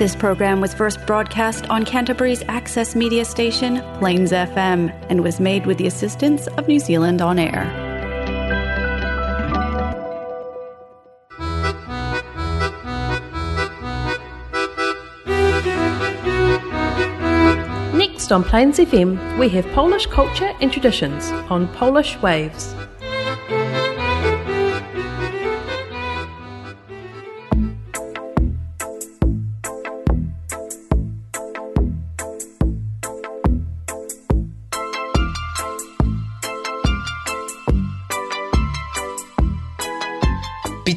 This program was first broadcast on Canterbury's access media station, Plains FM, and was made with the assistance of New Zealand On Air. Next on Plains FM, we have Polish culture and traditions on Polish Waves.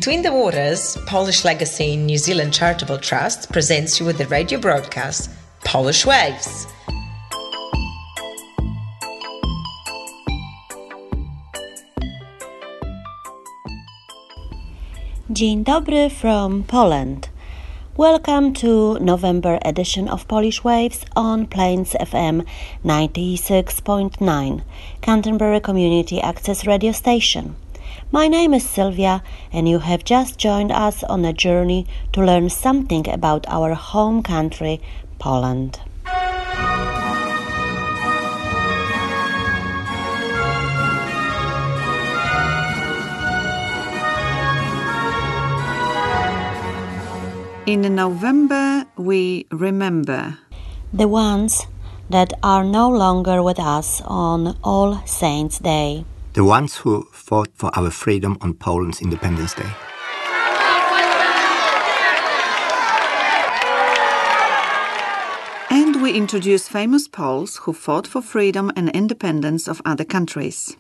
Between the Waters, Polish Legacy New Zealand Charitable Trust presents you with the radio broadcast Polish Waves. Dzień dobry from Poland. Welcome to November edition of Polish Waves on Plains FM 96.9, Canterbury Community Access Radio Station. My name is Sylvia, and you have just joined us on a journey to learn something about our home country, Poland. In November, we remember The ones that are no longer with us on All Saints' Day. The ones who fought for our freedom on Poland's Independence Day. and we introduce famous Poles who fought for freedom and independence of other countries.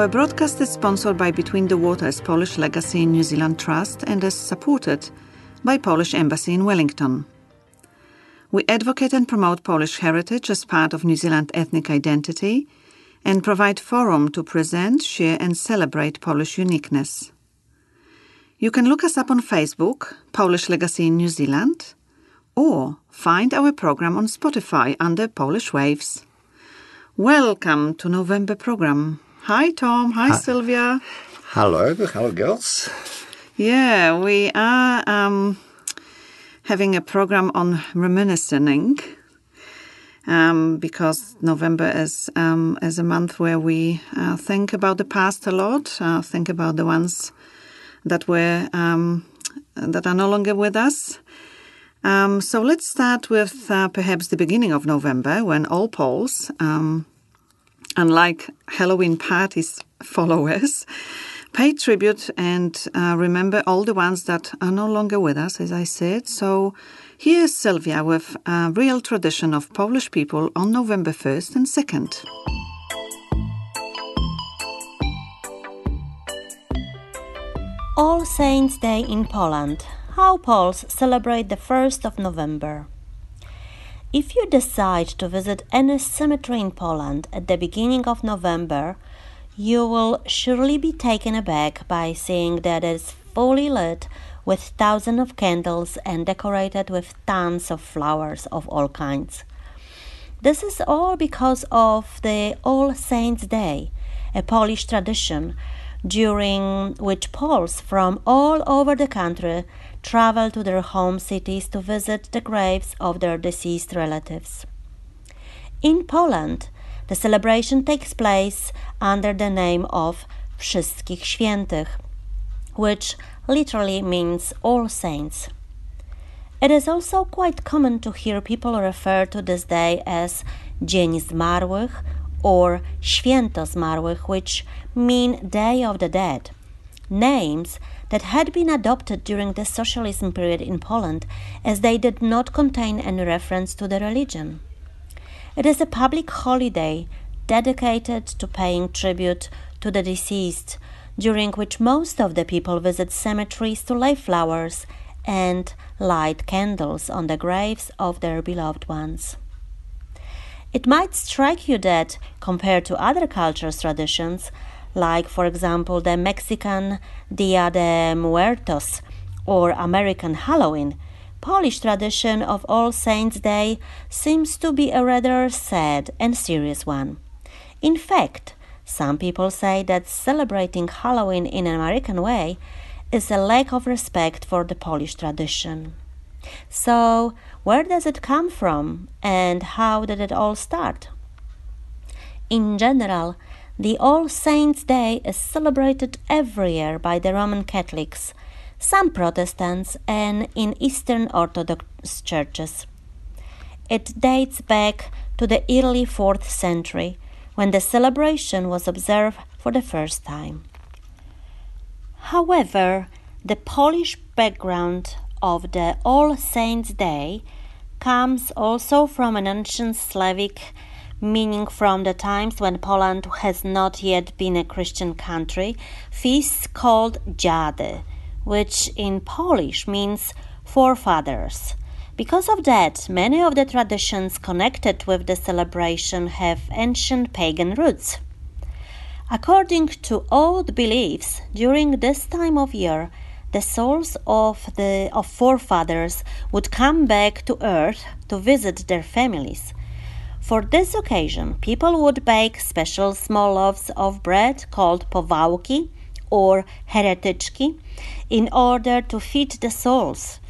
Our broadcast is sponsored by Between the Waters Polish Legacy in New Zealand Trust and is supported by Polish Embassy in Wellington. We advocate and promote Polish heritage as part of New Zealand ethnic identity and provide forum to present, share and celebrate Polish uniqueness. You can look us up on Facebook, Polish Legacy in New Zealand, or find our program on Spotify under Polish Waves. Welcome to November program. Hi Tom, hi, Sylvia. Hello, hello, girls. Yeah, we are um, having a program on reminiscing um, because November is um, is a month where we uh, think about the past a lot, uh, think about the ones that were um, that are no longer with us. Um, so let's start with uh, perhaps the beginning of November when all Poles, um, unlike Halloween parties followers, pay tribute and uh, remember all the ones that are no longer with us, as I said. So here's Sylvia with a real tradition of Polish people on November 1st and 2nd. All Saints' Day in Poland. How Poles celebrate the 1st of November. If you decide to visit any cemetery in Poland at the beginning of November, you will surely be taken aback by seeing that it is fully lit with thousands of candles and decorated with tons of flowers of all kinds. This is all because of the All Saints' Day, a Polish tradition during which Poles from all over the country travel to their home cities to visit the graves of their deceased relatives. In Poland, the celebration takes place under the name of Wszystkich Świętych, which literally means All Saints. It is also quite common to hear people refer to this day as Dzień Zmarłych or Święto Zmarłych, which mean Day of the Dead, names that had been adopted during the socialism period in Poland as they did not contain any reference to the religion. It is a public holiday dedicated to paying tribute to the deceased, during which most of the people visit cemeteries to lay flowers and light candles on the graves of their beloved ones. It might strike you that, compared to other cultures' traditions, like, for example, the Mexican Dia de Muertos or American Halloween, Polish tradition of All Saints' Day seems to be a rather sad and serious one. In fact, some people say that celebrating Halloween in an American way is a lack of respect for the Polish tradition. So, where does it come from and how did it all start? In general, the All Saints' Day is celebrated every year by the Roman Catholics, some Protestants, and in Eastern Orthodox churches. It dates back to the early 4th century when the celebration was observed for the first time. However, the Polish background of the All Saints' Day comes also from an ancient Slavic meaning from the times when Poland has not yet been a Christian country, feast called Dziady, which in Polish means forefathers. Because of that, many of the traditions connected with the celebration have ancient pagan roots. According to old beliefs, during this time of year, the souls of the of forefathers would come back to earth to visit their families. For this occasion, people would bake special small loaves of bread called powałki or heretyczki in order to feed the souls.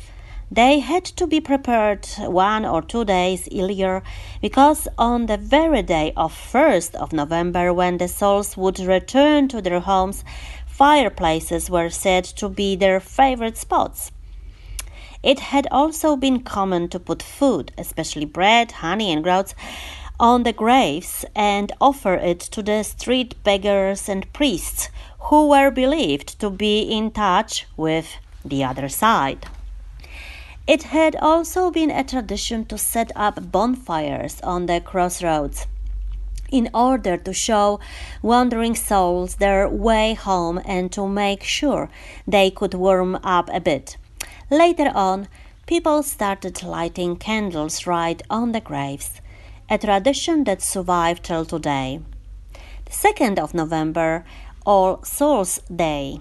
They had to be prepared one or two days earlier because on the very day of 1st of November when the souls would return to their homes fireplaces were said to be their favorite spots. It had also been common to put food, especially bread, honey, and groats, on the graves and offer it to the street beggars and priests who were believed to be in touch with the other side. It had also been a tradition to set up bonfires on the crossroads in order to show wandering souls their way home and to make sure they could warm up a bit. Later on, people started lighting candles right on the graves, a tradition that survived till today. The 2nd of November, All Souls Day.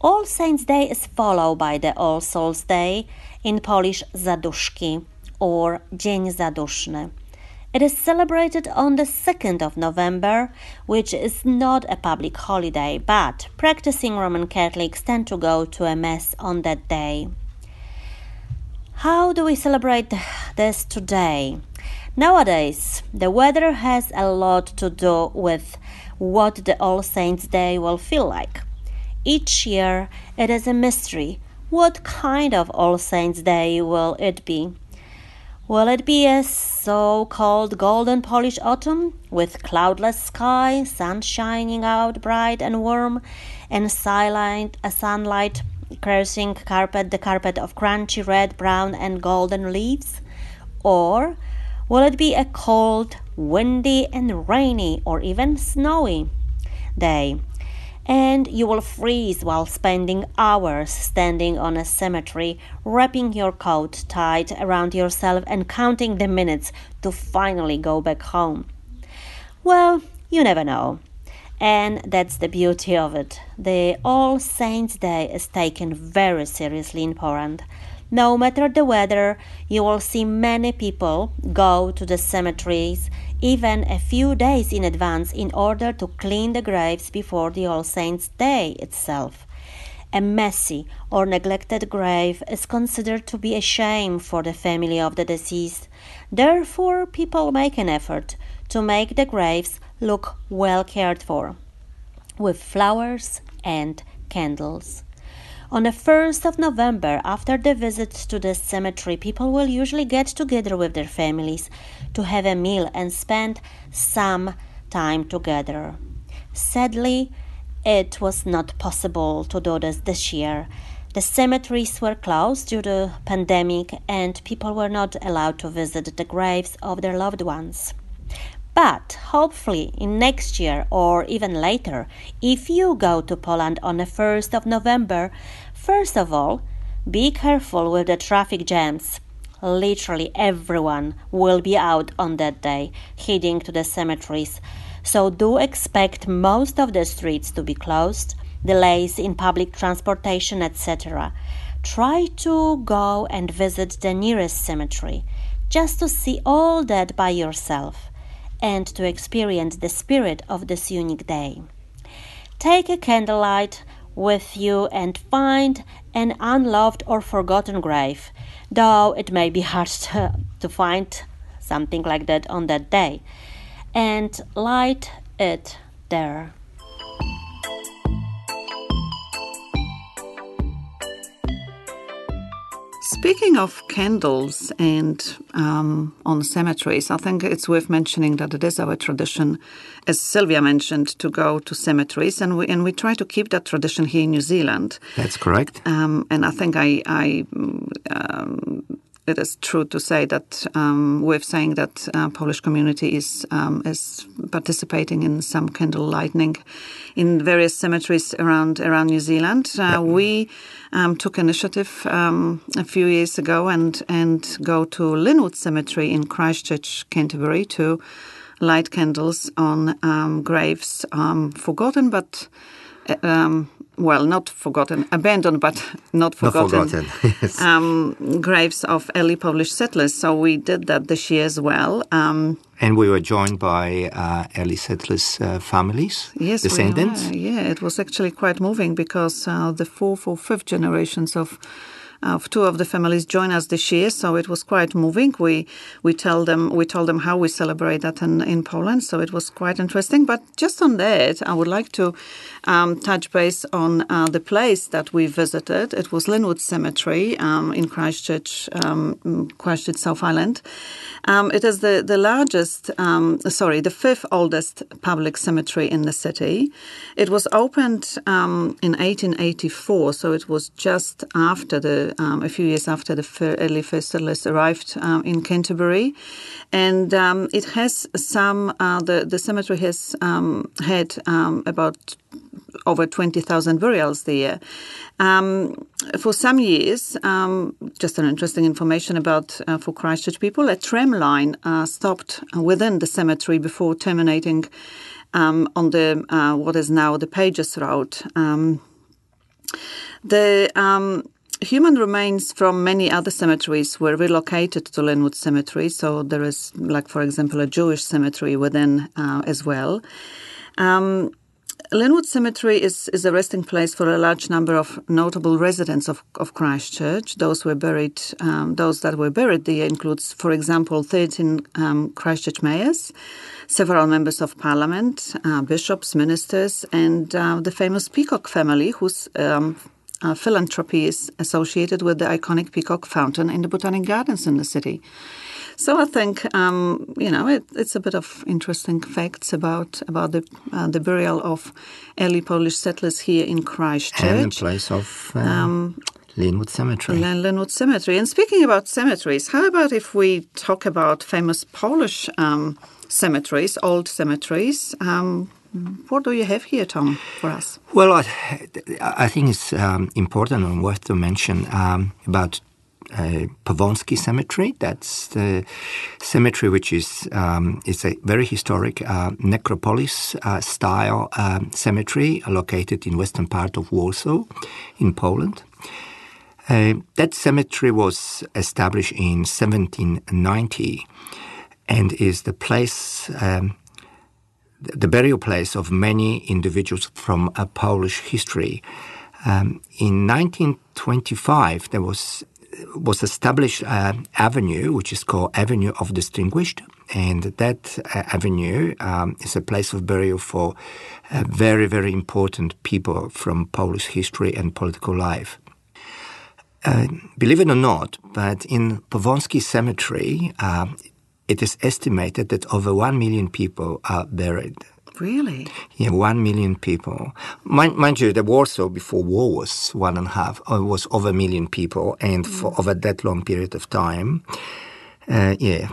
All Saints Day is followed by the All Souls Day, in Polish Zaduszki or Dzień Zaduszny. It is celebrated on the 2nd of November, which is not a public holiday, but practicing Roman Catholics tend to go to a Mass on that day. How do we celebrate this today? Nowadays, the weather has a lot to do with what the All Saints' Day will feel like. Each year, it is a mystery. What kind of All Saints' Day will it be? Will it be a so called golden Polish autumn with cloudless sky, sun shining out bright and warm, and silent, a sunlight caressing carpet, the carpet of crunchy red, brown, and golden leaves? Or will it be a cold, windy, and rainy, or even snowy day and you will freeze while spending hours standing on a cemetery, wrapping your coat tight around yourself and counting the minutes to finally go back home. Well, you never know. And that's the beauty of it. The All Saints' Day is taken very seriously in Poland. No matter the weather, you will see many people go to the cemeteries even a few days in advance in order to clean the graves before the All Saints' Day itself. A messy or neglected grave is considered to be a shame for the family of the deceased. Therefore, people make an effort to make the graves look well cared for with flowers and candles. On the 1st of November, after the visit to the cemetery, people will usually get together with their families to have a meal and spend some time together. Sadly, it was not possible to do this this year. The cemeteries were closed due to the pandemic and people were not allowed to visit the graves of their loved ones. But hopefully in next year or even later, if you go to Poland on the 1st of November, first of all, be careful with the traffic jams. Literally everyone will be out on that day heading to the cemeteries. So do expect most of the streets to be closed, delays in public transportation, etc. Try to go and visit the nearest cemetery just to see all that by yourself and to experience the spirit of this unique day. Take a candlelight with you and find an unloved or forgotten grave, though it may be hard to, to find something like that on that day, and light it there. Speaking of candles and um, on cemeteries, I think it's worth mentioning that it is our tradition, as Sylvia mentioned, to go to cemeteries, and we and we try to keep that tradition here in New Zealand. That's correct. Um, and I think I, I um, it is true to say that um, we're saying that uh, Polish community is um, is participating in some candle lighting in various cemeteries around around New Zealand. Uh, we um, took initiative um, a few years ago and and go to Linwood Cemetery in Christchurch, Canterbury, to light candles on um, graves um, forgotten but um, well, not forgotten, abandoned, but not forgotten, Not forgotten. yes. um, graves of early Polish settlers. So we did that this year as well. Um, and we were joined by uh, early settlers' uh, families, yes, we descendants. are. Yeah, it was actually quite moving because uh, the fourth or fifth generations of of two of the families join us this year, so it was quite moving. We we tell them we told them how we celebrate that in, in Poland, so it was quite interesting. But just on that, I would like to um, touch base on uh, the place that we visited. It was Linwood Cemetery um, in Christchurch, um, Christchurch, South Island. Um, it is the the largest, um, sorry, the fifth oldest public cemetery in the city. It was opened um, in 1884, so it was just after the um, a few years after the fir- early first settlers arrived um, in Canterbury, and um, it has some. Uh, the the cemetery has um, had um, about over 20,000 burials there. Um, for some years, um, just an interesting information about uh, for Christchurch people, a tram line uh, stopped within the cemetery before terminating um, on the uh, what is now the Pages Road. The human remains from many other cemeteries were relocated to Linwood Cemetery. So there is, like for example, a Jewish cemetery within uh, as well. Um, Linwood Cemetery is, is a resting place for a large number of notable residents of, of Christchurch. Those were buried, um, those that were buried there includes, for example, 13 um, Christchurch mayors, several members of parliament, uh, bishops, ministers, and uh, the famous Peacock family, whose um, uh, philanthropy is associated with the iconic Peacock Fountain in the Botanic Gardens in the city. So I think um, you know it, it's a bit of interesting facts about about the uh, the burial of early Polish settlers here in Christchurch. and the place of um, Linwood Cemetery. Linwood Cemetery. And speaking about cemeteries, how about if we talk about famous Polish um, cemeteries, old cemeteries? What do you have here, Tom, for us? Well, I, I think it's um, important and worth to mention um, about uh, Powązki Cemetery. That's the cemetery which is um, it's a very historic uh, necropolis uh, style um, cemetery located in western part of Warsaw, in Poland. Uh, that cemetery was established in 1790 and is the place. Um, the burial place of many individuals from a Polish history. Um, in 1925, there was was established an avenue which is called Avenue of Distinguished, and that uh, avenue um, is a place of burial for uh, very, very important people from Polish history and political life. Uh, believe it or not, but in Powązki Cemetery, uh, it is estimated that over one million people are buried. Really? Yeah, one million people. Mind, mind you, the Warsaw before war was one and a half, uh, was over a million people, and for over that long period of time, uh, yeah,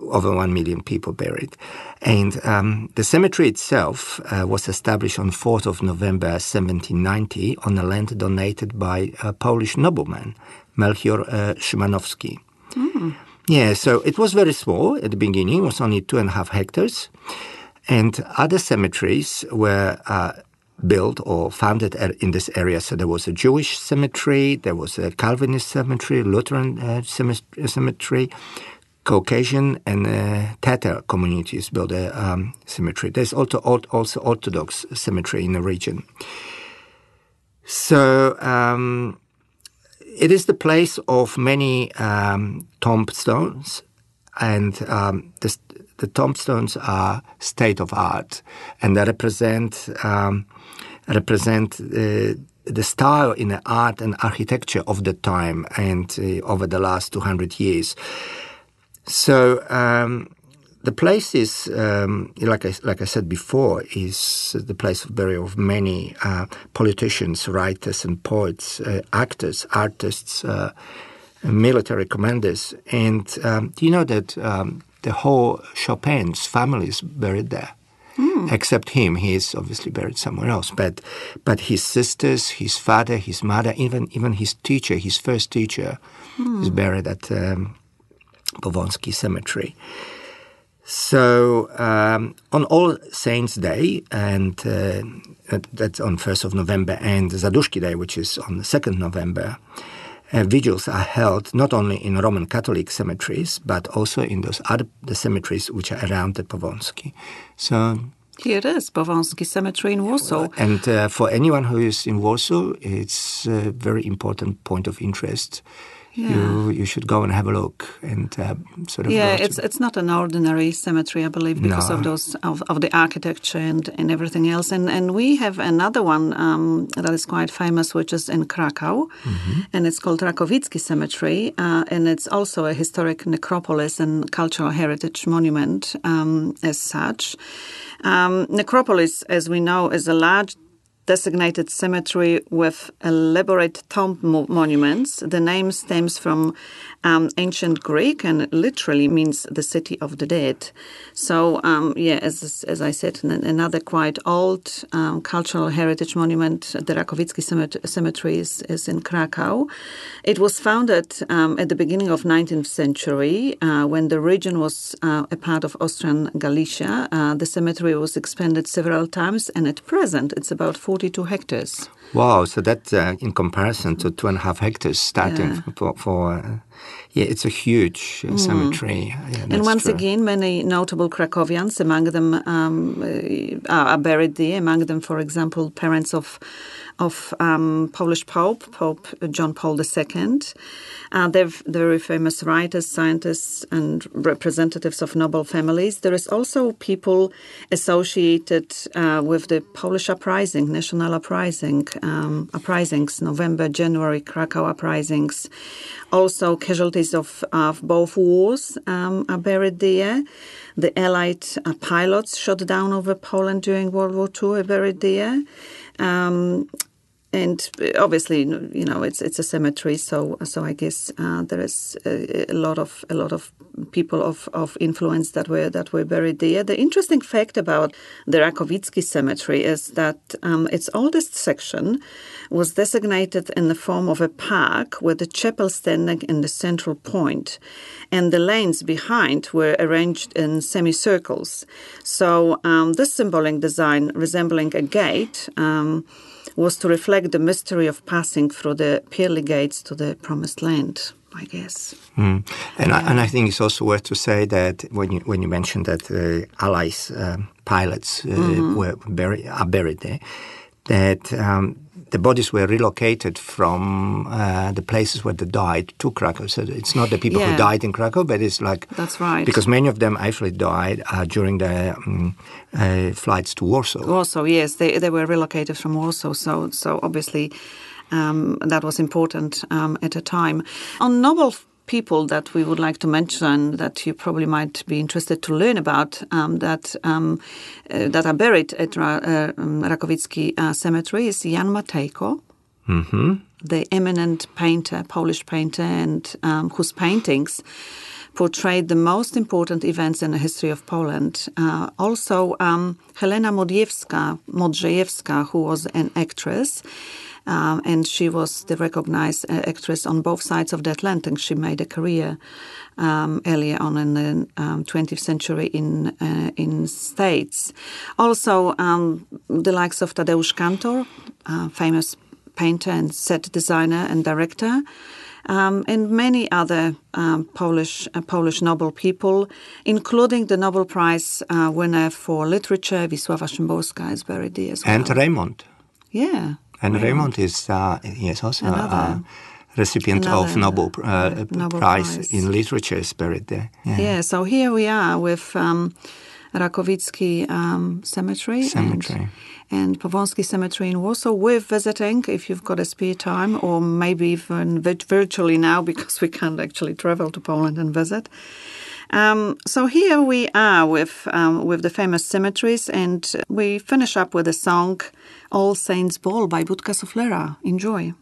over one million people buried. And um, the cemetery itself uh, was established on 4th of November 1790 on a land donated by a Polish nobleman, Melchior uh, Szymanowski. Yeah, so it was very small at the beginning, it was only two and a half hectares. And other cemeteries were uh, built or founded in this area. So there was a Jewish cemetery, there was a Calvinist cemetery, Lutheran uh, cemetery, Caucasian and uh, Tatar communities built a um, cemetery. There's also also Orthodox cemetery in the region. So um, it is the place of many um, tombstones, and um, the, the tombstones are state of art, and they represent um, represent uh, the style in the art and architecture of the time and uh, over the last 200 years. So um, the place is, um, like I like I said before, is the place of burial of many uh, politicians, writers, and poets, uh, actors, artists, uh, military commanders. And um, do you know that um, the whole Chopin's family is buried there? Except him, he is obviously buried somewhere else. But, but his sisters, his father, his mother, even even his teacher, his first teacher, is buried at um, Powązki Cemetery. So um, on All Saints' Day, and uh, that's on 1st of November, and Zaduszki Day, which is on the 2nd November, uh, vigils are held not only in Roman Catholic cemeteries, but also in those other the cemeteries which are around the Powązki. So, Here it is, Powązki Cemetery in Warsaw. and uh, for anyone who is in Warsaw, it's a very important point of interest. You you should go and have a look and uh, sort of Yeah, it's it's not an ordinary cemetery, I believe, because of those of, of the architecture and, and everything else. And and we have another one um, that is quite famous, which is in Krakow, and it's called Rakowicki Cemetery, uh, and it's also a historic necropolis and cultural heritage monument um, as such. Um, necropolis, as we know, is a large designated cemetery with elaborate tomb mo- monuments. The name stems from um, ancient Greek and literally means the city of the dead. So, um, yeah, as, as I said, an- another quite old um, cultural heritage monument, the Rakowicki Cemetery is, is in Krakow. It was founded um, at the beginning of 19th century uh, when the region was uh, a part of Austrian Galicia. Uh, the cemetery was expanded several times and at present it's about 42 hectares. Wow, so that uh, in comparison to two and a half hectares starting Yeah. for, for uh, yeah, it's a huge uh, cemetery. Yeah, And once true. again, many notable Krakowians, among them um, uh, are buried there. Among them, for example, parents of of um, Polish Pope, Pope John Paul II. Uh, they're very famous writers, scientists, and representatives of noble families. There is also people associated uh, with the Polish uprising, national uprising, um, uprisings, November, January, Krakow uprisings. Also, casualties of, of both wars um, are buried there. The Allied uh, pilots shot down over Poland during World War II are buried there. Um, and obviously, you know, it's it's a cemetery, so so I guess uh, there is a, a lot of a lot of people of, of influence that were that were buried there. The interesting fact about the Rakowicki cemetery is that um, its oldest section was designated in the form of a park with the chapel standing in the central point, and the lanes behind were arranged in semicircles. So um, this symbolic design, resembling a gate. Um, was to reflect the mystery of passing through the pearly gates to the promised land, I guess. Mm. And, I, and I think it's also worth to say that when you when you mentioned that uh, Allies um, pilots uh, Mm-hmm. were buried, are buried there, that um, the bodies were relocated from uh, the places where they died to Krakow. So it's not the people Yeah. who died in Krakow, but it's like That's right. because many of them actually died uh, during the um, uh, flights to Warsaw. Warsaw, yes, they they were relocated from Warsaw, so so obviously um, that was important um, at a time. On noble people that we would like to mention that you probably might be interested to learn about um, that um, uh, that are buried at Ra- uh, um, Rakowicki uh, Cemetery is Jan Matejko. The eminent painter, Polish painter, and um, whose paintings portrayed the most important events in the history of Poland. Uh, also, um, Helena Modjewska, Modrzejewska, who was an actress, and she was the recognized uh, actress on both sides of the Atlantic. She made a career um, earlier on in the um, 20th century in uh, in States. Also, um, the likes of Tadeusz Kantor, uh, famous painter and set designer and director um, and many other um, Polish uh, Polish noble people, including the Nobel Prize uh, winner for literature, Wisława Szymborska, is buried there as well. And Reymont. yeah, And Reymont is uh, yes also a recipient of Nobel, uh, uh, Nobel Prize, Prize. in literature is buried there. Yeah. yeah. So here we are with um, Rakowicki um, Cemetery, Cemetery. and, and Powązki Cemetery in Warsaw. We're visiting if you've got a spare time, or maybe even virtually now because we can't actually travel to Poland and visit. Um, so here we are with um, with the famous cemeteries, and we finish up with a song "All Saints Ball" by Budka Suflera. Enjoy.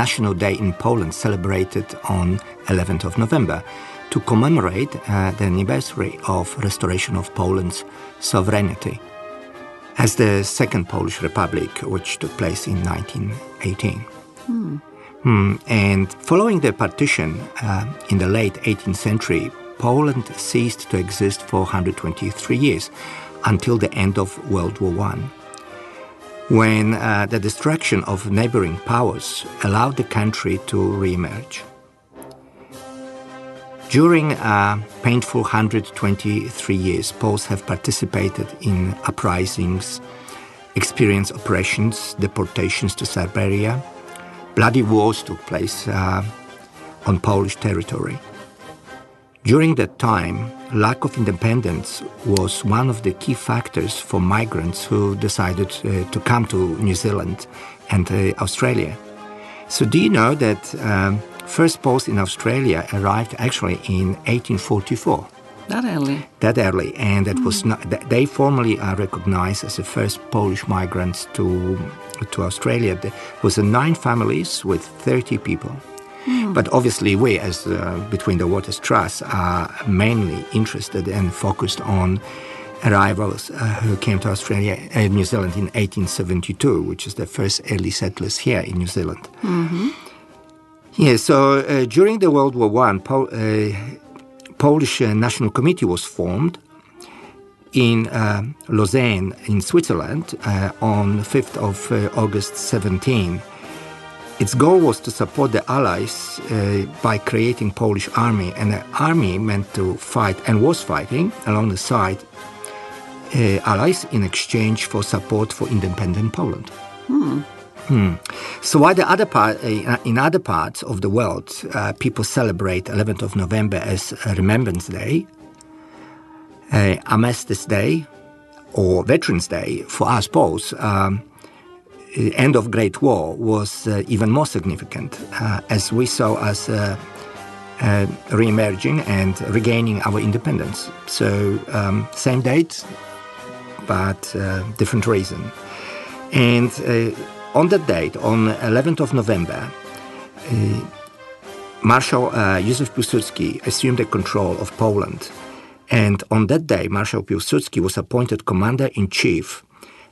National day in Poland celebrated on 11th of November to commemorate uh, the anniversary of restoration of Poland's sovereignty. As the Second Polish Republic, which took place in 1918. Hmm, And following the partition uh, in the late 18th century, Poland ceased to exist for 123 years until the end of World War I when uh, the destruction of neighboring powers allowed the country to reemerge. During a painful 123 years, Poles have participated in uprisings, experienced oppressions, deportations to Siberia. Bloody wars took place uh, on Polish territory. During that time, lack of independence was one of the key factors for migrants who decided uh, to come to New Zealand and uh, Australia. So, do you know that um, first post in Australia arrived actually in 1844? That early. That early, and that was not, they formally are recognized as the first Polish migrants to to Australia. There was uh, nine families with 30 people. But obviously, we, as uh, Between the Waters Trust, are mainly interested and focused on arrivals uh, who came to Australia, uh, New Zealand in 1872, which is the first early settlers here in New Zealand. Yeah, so uh, during the World War One, Pol- uh, Polish uh, National Committee was formed in uh, Lausanne, in Switzerland, uh, on 5th of uh, August 17. Its goal was to support the Allies uh, by creating Polish army, and the army meant to fight and was fighting along the side uh, Allies in exchange for support for independent Poland. Hmm. So while the other part, uh, in other parts of the world, uh, people celebrate 11th of November as Remembrance Day, uh, Armistice Day, or Veterans Day, for us Poles, um, end of Great War was uh, even more significant, uh, as we saw us uh, uh, re-emerging and regaining our independence. So um, same date, but uh, different reason. And uh, on that date, on 11th of November, uh, Marshal uh, Józef Piłsudski assumed the control of Poland. And on that day, Marshal Piłsudski was appointed commander-in-chief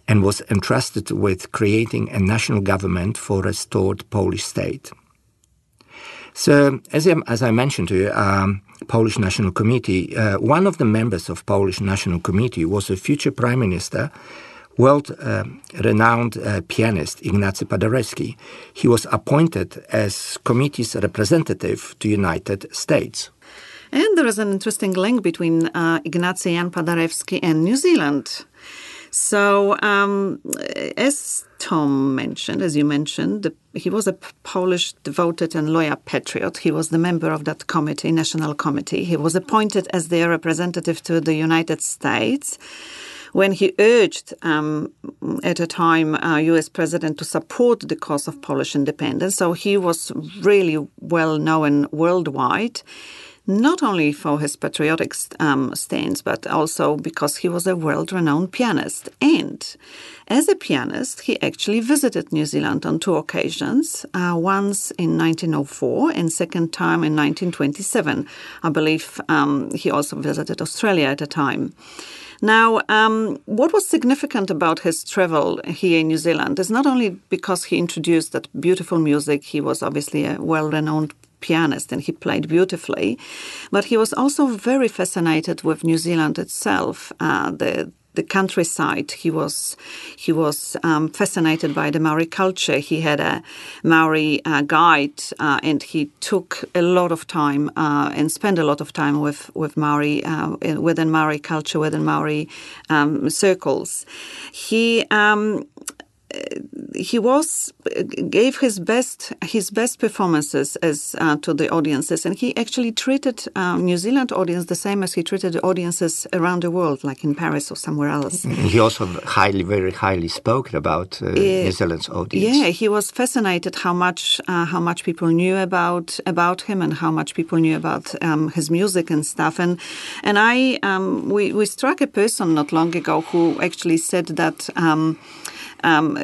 and was entrusted with creating a national government for restored Polish state. So, as I, as I mentioned to you, um, Polish National Committee, uh, one of the members of Polish National Committee was a future prime minister, world-renowned uh, pianist Ignacy Paderewski. He was appointed as committee's representative to United States. And there is an interesting link between uh, Ignacy Jan Paderewski and New Zealand. So, um, as Tom mentioned, as you mentioned, the, he was a Polish devoted and loyal patriot. He was the member of that committee, national committee. He was appointed as their representative to the United States when he urged um, at a time uh, U.S. president to support the cause of Polish independence. So he was really well known worldwide. Not only for his patriotic um, stance, but also because he was a world renowned pianist. And as a pianist, he actually visited New Zealand on two occasions uh, once in 1904 and second time in 1927. I believe um, he also visited Australia at the time. Now, um, what was significant about his travel here in New Zealand is not only because he introduced that beautiful music, he was obviously a well renowned pianist and he played beautifully, but he was also very fascinated with New Zealand itself, uh, the the countryside. He was he was um, fascinated by the Maori culture. He had a Maori uh, guide, uh, and he took a lot of time uh, and spent a lot of time with with Maori uh, within Maori culture, within Maori um, circles. He um, he was gave his best his best performances as uh, to the audiences, and he actually treated uh, New Zealand audience the same as he treated the audiences around the world, like in Paris or somewhere else. He also highly, very highly spoke about uh, New Zealand's audience. Yeah, he was fascinated how much uh, how much people knew about about him and how much people knew about um, his music and stuff. And and I um, we we struck a person not long ago who actually said that. Um,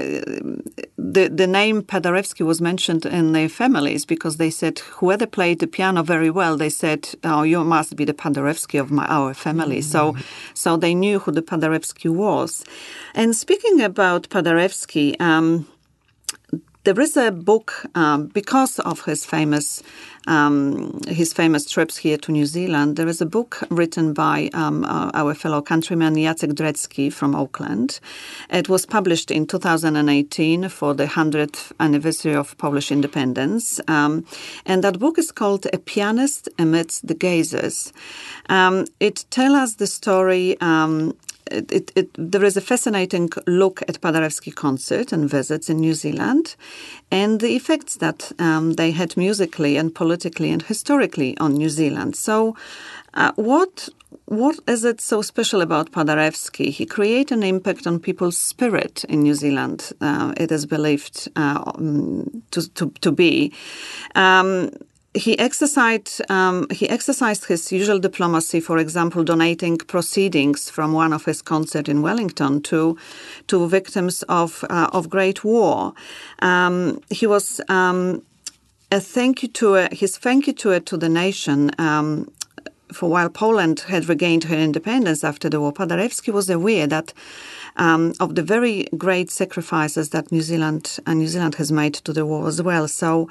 the the name Paderewski was mentioned in their families because they said whoever played the piano very well, they said, "Oh, you must be the Paderewski of my, our family." Mm-hmm. So, so they knew who the Paderewski was. And speaking about Paderewski. Um, there is a book um, because of his famous um, his famous trips here to New Zealand. There is a book written by um, uh, our fellow countryman Jacek Drecki from Auckland. It was published in 2018 for the 100th anniversary of Polish independence, um, and that book is called "A Pianist Amidst the Gazers." Um, it tells us the story um, it, it, there is a fascinating look at Paderewski concert and visits in New Zealand and the effects that um, they had musically and politically and historically on New Zealand. So, uh, what what is it so special about Paderewski? He created an impact on people's spirit in New Zealand, uh, it is believed uh, um, to, to, to, be. Um, he exercised um, he exercised his usual diplomacy, for example, donating proceedings from one of his concerts in Wellington to to victims of uh, of Great War. Um, he was um, a thank you to his thank you to to the nation. Um, for while Poland had regained her independence after the war, Paderewski was aware that um, of the very great sacrifices that New Zealand and uh, New Zealand has made to the war as well. So,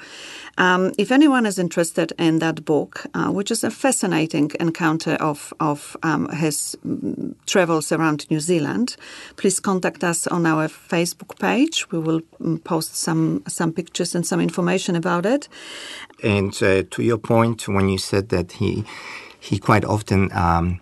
um, if anyone is interested in that book, uh, which is a fascinating encounter of of um, his mm, travels around New Zealand, please contact us on our Facebook page. We will mm, post some some pictures and some information about it. And uh, to your point, when you said that he he quite often um,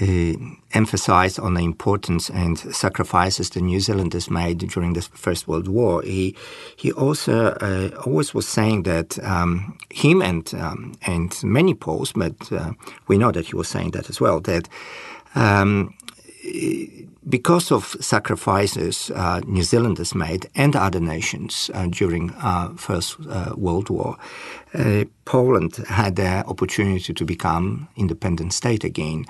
uh, emphasized on the importance and sacrifices the New Zealanders made during the First World War. He he also uh, always was saying that um, him and um, and many Poles, but uh, we know that he was saying that as well. That um, because of sacrifices uh, New Zealanders made and other nations uh, during uh, First World War, Poland had the opportunity to become independent state again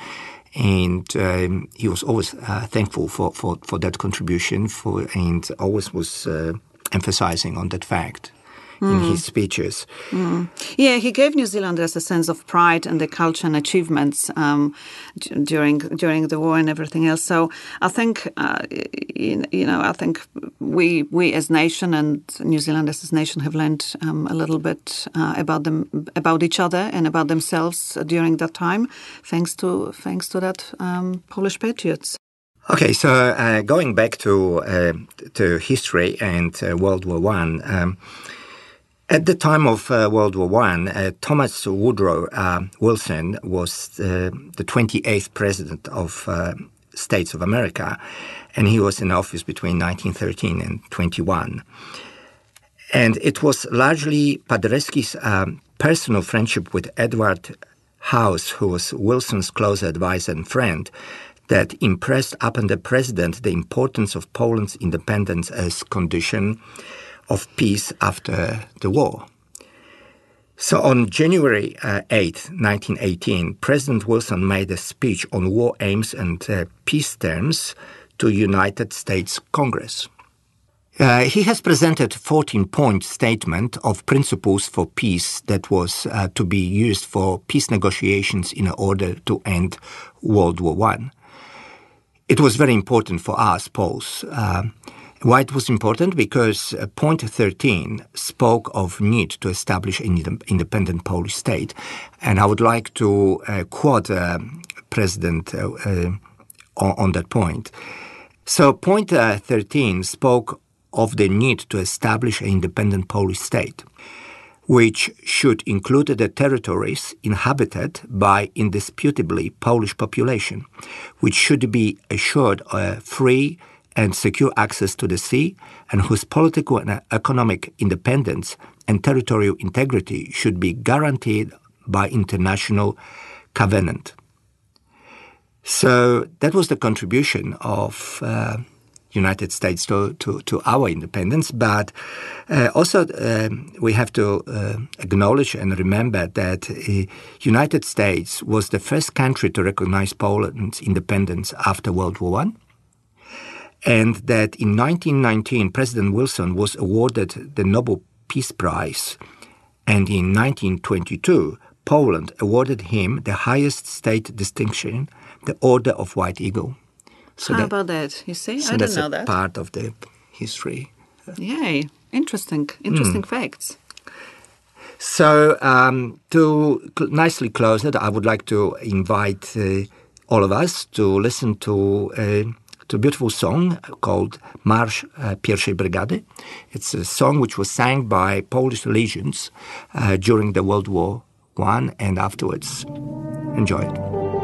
and um, he was always uh, thankful for, for, for that contribution for and always was uh, emphasizing on that fact. In his speeches. Mm. Yeah, he gave New Zealanders a sense of pride in the culture and achievements um, d- during during the war and everything else. So I think uh, you, you, know I think we we as nation and New Zealanders as nation have learned um, a little bit uh, about them about each other and about themselves during that time, thanks to thanks to that um, Polish patriots. Okay, so uh, going back to uh, to history and uh, World War One, um, at the time of uh, World War One, uh, Thomas Woodrow uh, Wilson was uh, the 28th president of uh, States of America, and he was in office between 1913 and 21. And it was largely Paderewski's um, personal friendship with Edward House, who was Wilson's close advisor and friend, that impressed upon the president the importance of Poland's independence as condition of peace after the war. So on January uh, 8, 1918, President Wilson made a speech on war aims and uh, peace terms to United States Congress. Uh, he has presented a 14-point statement of principles for peace that was uh, to be used for peace negotiations in order to end World War One. It was very important for us, Poles. Uh, why it was important? Because uh, point 13 spoke of need to establish an independent Polish state. And I would like to uh, quote uh, President uh, uh, on, that point. So point uh, 13 spoke of the need to establish an independent Polish state, which should include the territories inhabited by indisputably Polish population, which should be assured a free and secure access to the sea, and whose political and economic independence and territorial integrity should be guaranteed by international covenant. So that was the contribution of uh, United States to, to, to, our independence. But uh, also um, we have to uh, acknowledge and remember that uh, United States was the first country to recognize Poland's independence after World War One. And that in 1919, President Wilson was awarded the Nobel Peace Prize. And in 1922, Poland awarded him the highest state distinction, the Order of White Eagle. So How that, about that? You see, so I didn't know that. Part of the history. Yay! Interesting, interesting mm. facts. So um, to cl- nicely close it, I would like to invite uh, all of us to listen to. Uh, to a beautiful song called Marsz uh, Pierwszej Brygady. It's a song which was sang by Polish legions uh, during the World War One and afterwards. Enjoy it.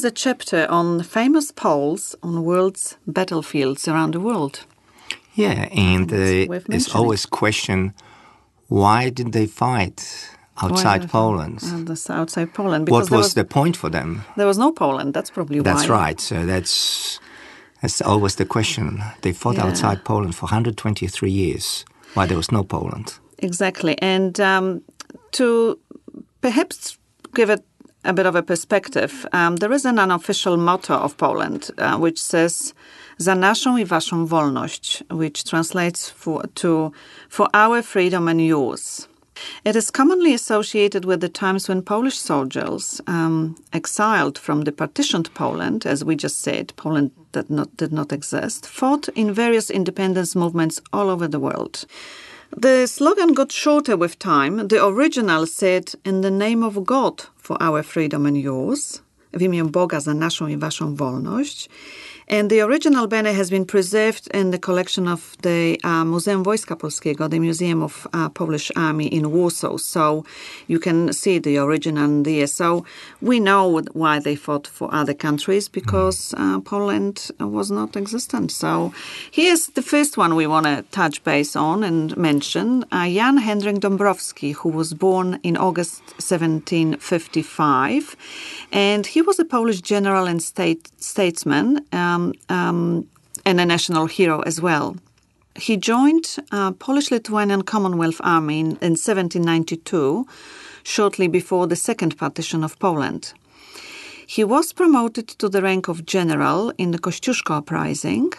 Here's a chapter on famous Poles on world's battlefields around the world. Yeah, and it's uh, mentioning. always question: Why did they fight outside Why- Poland? Uh, outside Poland. what there was, the point for them? There was no Poland. That's probably That's why. right. So that's that's always the question. They fought Yeah. outside Poland for 123 years. Why there was no Poland? Exactly. And um, to perhaps give it a bit of a perspective, um, there is an unofficial motto of Poland uh, which says za naszą i waszą wolność, which translates for, to for our freedom and yours. It is commonly associated with the times when Polish soldiers, um, exiled from the partitioned Poland, as we just said, Poland did not, did not exist, fought in various independence movements all over the world. The slogan got shorter with time. The original said, In the name of God for our freedom and yours, w imię Boga za naszą i waszą wolność. And the original banner has been preserved in the collection of the uh, Muzeum Wojska Polskiego, the Museum of uh, Polish Army in Warsaw. So you can see the original there. So we know why they fought for other countries because uh, Poland was not existent. So here's the first one we want to touch base on and mention uh, Jan Henryk Dąbrowski, who was born in August 1755. And he was a Polish general and state statesman um, um, and a national hero as well. He joined uh, Polish-Lithuanian Commonwealth Army in, in 1792, shortly before the second partition of Poland. He was promoted to the rank of general in the Kościuszko uprising,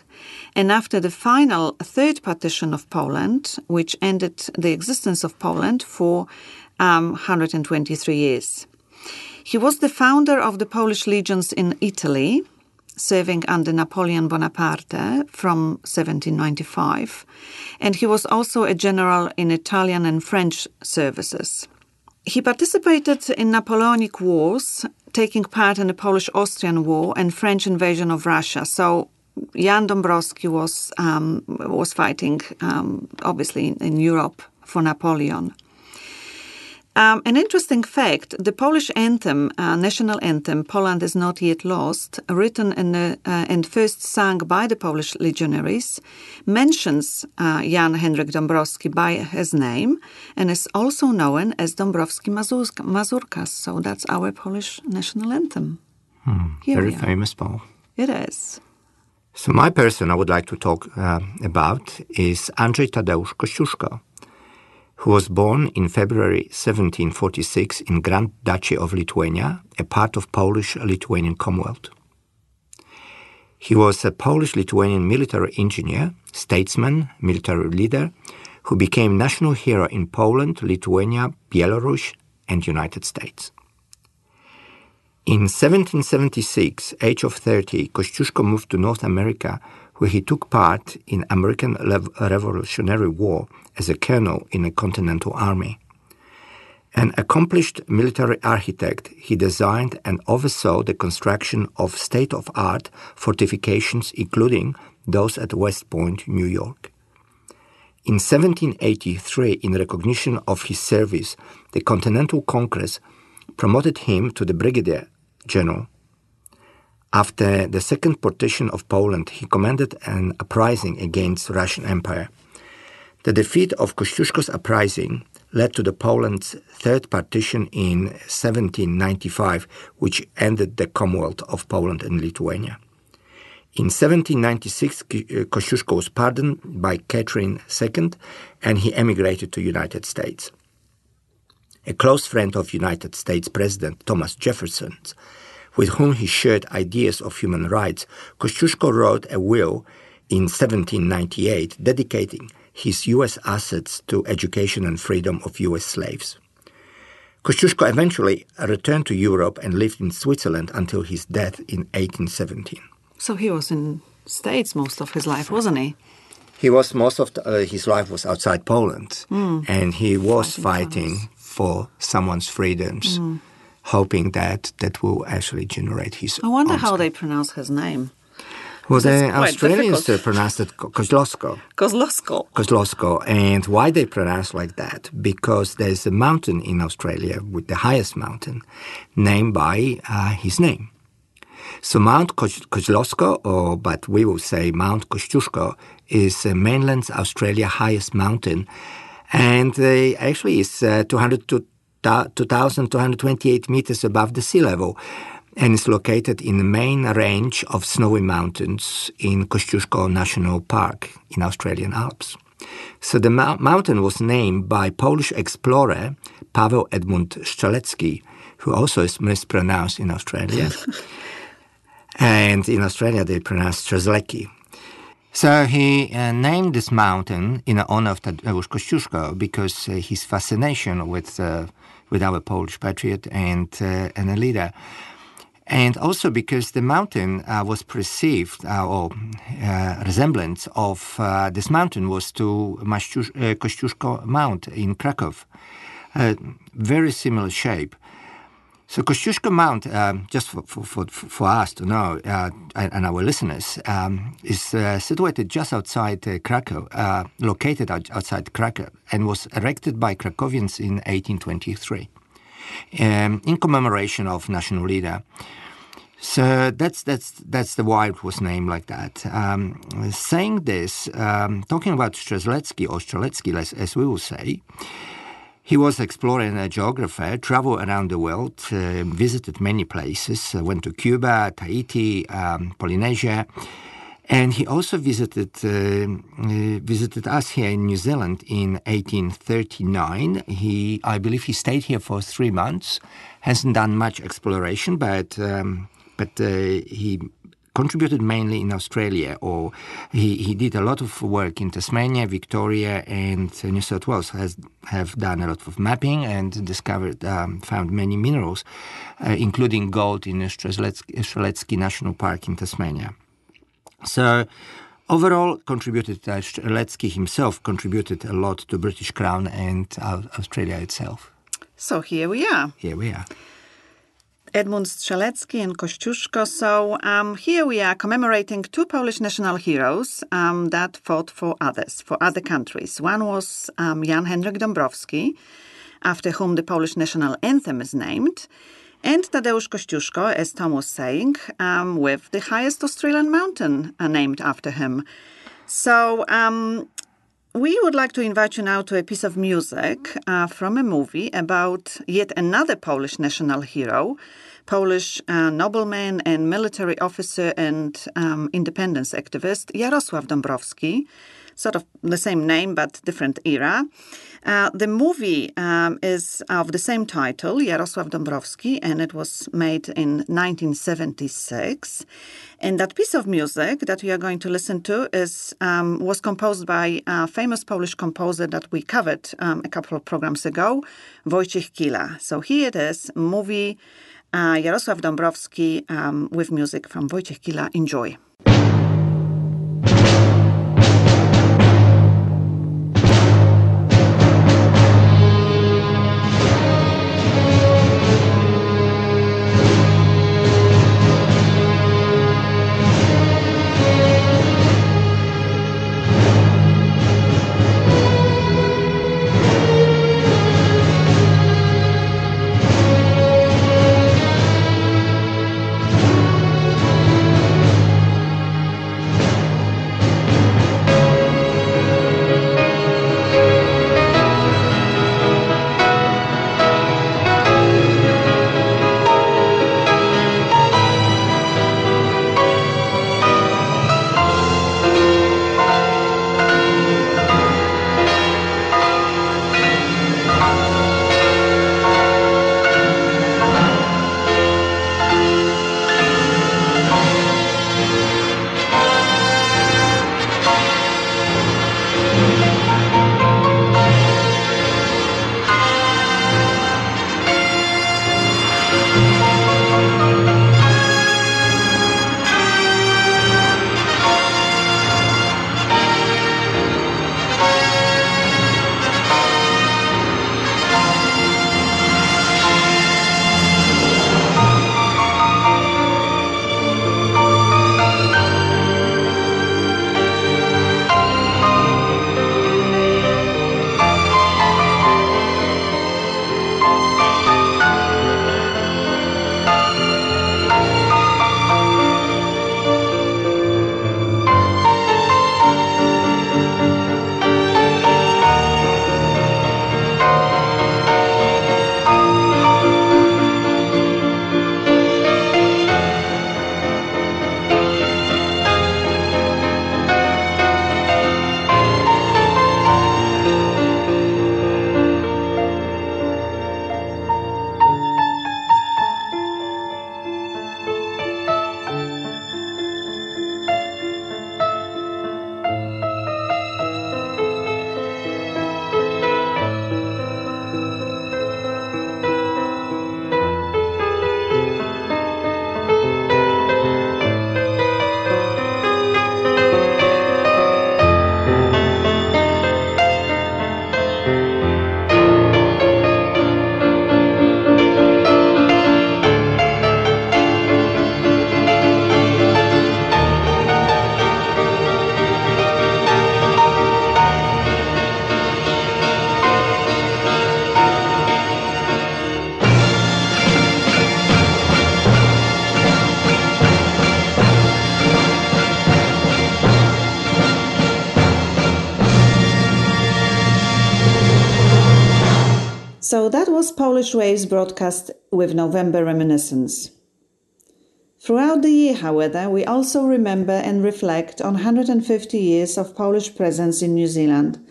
and after the final third partition of Poland, which ended the existence of Poland for um, 123 years. He was the founder of the Polish legions in Italy, serving under Napoleon Bonaparte from 1795, and he was also a general in Italian and French services. He participated in Napoleonic wars, taking part in the Polish-Austrian War and French invasion of Russia. So Jan Dąbrowski was um, was fighting, um, obviously, in, in Europe for Napoleon. Um, an interesting fact: the Polish anthem, uh, national anthem, "Poland is not yet lost," written in the, uh, and first sung by the Polish legionaries, mentions uh, Jan Henryk Dąbrowski by his name, and is also known as Dąbrowski Mazurka, Mazurkas. So that's our Polish national anthem. Here Very famous Paul. It is. So my person I would like to talk uh, about is Andrzej Tadeusz Kościuszko, who was born in February 1746 in Grand Duchy of Lithuania, a part of Polish-Lithuanian Commonwealth. He was a Polish-Lithuanian military engineer, statesman, military leader, who became national hero in Poland, Lithuania, Belarus, and United States. In 1776, age of 30, Kościuszko moved to North America, where he took part in American Revolutionary War as a colonel in a Continental Army. An accomplished military architect, he designed and oversaw the construction of state-of-art fortifications, including those at West Point, New York. In 1783, in recognition of his service, the Continental Congress promoted him to the brigadier general. After the second partition of Poland, he commanded an uprising against Russian Empire. The defeat of Kościuszko's uprising led to the Poland's third partition in 1795, which ended the Commonwealth of Poland and Lithuania. In 1796, uh, Kościuszko was pardoned by Catherine II, and he emigrated to United States. A close friend of United States President Thomas Jefferson, with whom he shared ideas of human rights, Kościuszko wrote a will in 1798 dedicating his U.S. assets to education and freedom of U.S. slaves. Kościuszko eventually returned to Europe and lived in Switzerland until his death in 1817. So he was in States most of his life, wasn't he? He was most of the, uh, his life was outside Poland, and he was fighting for someone's freedoms, hoping that that will actually generate his. I wonder how they pronounce his name. Well, the That's Australians difficult. pronounced it Ko- Kozlowsko. Kozlowsko. Kozlowsko. And why they pronounce like that? Because there's a mountain in Australia with the highest mountain named by uh, his name. So Mount Kozlowsko, or but we will say Mount Kosciuszko, is uh, mainland Australia's highest mountain, and uh, actually is uh, 200 to 2,228 meters above the sea level and is located in the main range of snowy mountains in Kosciuszko National Park in Australian Alps. So the mo- mountain was named by Polish explorer Paweł Edmund Strzelecki, who also is mispronounced in Australia. and in Australia they pronounce Strzelecki. So he uh, named this mountain in honor of Tadeusz Kościuszko because uh, his fascination with uh, with our Polish patriot and uh, and a leader, and also because the mountain uh, was perceived uh, or resemblance of this mountain was to Kościuszko Mount in Krakow, very similar shape. So Kosciuszko Mount, um, just for, for, for, us to know, uh, and our listeners, um, is uh, situated just outside uh, Krakow, uh, located out, outside Krakow, and was erected by Krakowians in 1823 um, in commemoration of national leader. So that's that's that's the why it was named like that. Um, saying this, um, talking about Strzelecki or Strzelecki, as, as we will say, he was exploring a geographer, traveled around the world, uh, visited many places, uh, went to Cuba, Tahiti, um, Polynesia, and he also visited uh, uh visited us here in New Zealand in 1839. He, I believe, he stayed here for three months. Hasn't done much exploration, but um, but uh, he contributed mainly in Australia, or he, he did a lot of work in Tasmania, Victoria, and New South Wales. Has have done a lot of mapping and discovered, um, found many minerals, uh, including gold in Strzelecki National Park in Tasmania. So. Overall, contributed uh, Strzelecki himself contributed a lot to British Crown and uh, Australia itself. So here we are. Here we are. Edmund Strzelecki and Kościuszko. So um, here we are commemorating two Polish national heroes um, that fought for others, for other countries. One was um, Jan Henryk Dąbrowski, after whom the Polish national anthem is named, and Tadeusz Kościuszko, as Tom was saying, um, with the highest Australian mountain uh, named after him. So um, we would like to invite you now to a piece of music uh, from a movie about yet another Polish national hero, Polish uh, nobleman and military officer and um, independence activist Jarosław Dąbrowski, sort of the same name but different era. Uh, the movie um, is of the same title, Jarosław Dąbrowski, and it was made in 1976. And that piece of music that we are going to listen to is um, was composed by a famous Polish composer that we covered um, a couple of programs ago, Wojciech Kilar. So here it is, movie uh, Dąbrowski um, with music from Wojciech Kilar. Enjoy. So that was Polish Waves broadcast with November Reminiscence. Throughout the year, however, we also remember and reflect on 150 years of Polish presence in New Zealand,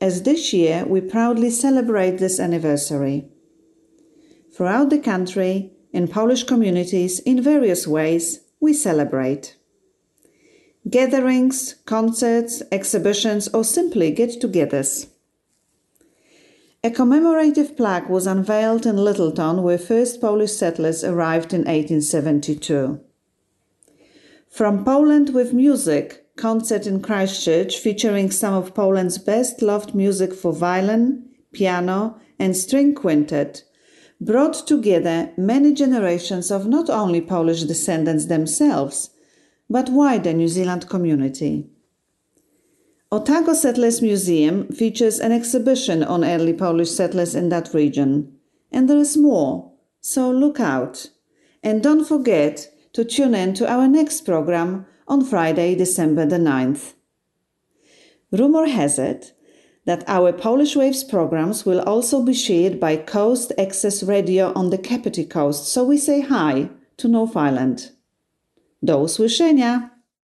as this year we proudly celebrate this anniversary. Throughout the country, in Polish communities, in various ways, we celebrate. Gatherings, concerts, exhibitions, or simply get togethers. A commemorative plaque was unveiled in Lyttelton, where first Polish settlers arrived in 1872. From Poland with Music, concert in Christchurch featuring some of Poland's best loved music for violin, piano, and string quintet, brought together many generations of not only Polish descendants themselves, but wider New Zealand community. Otago Settlers Museum features an exhibition on early Polish settlers in that region. And there is more, so look out. And don't forget to tune in to our next program on Friday, December the 9th. Rumor has it that our Polish Waves programs will also be shared by Coast Access Radio on the Kapiti Coast, so we say hi to North Island. Do usłyszenia!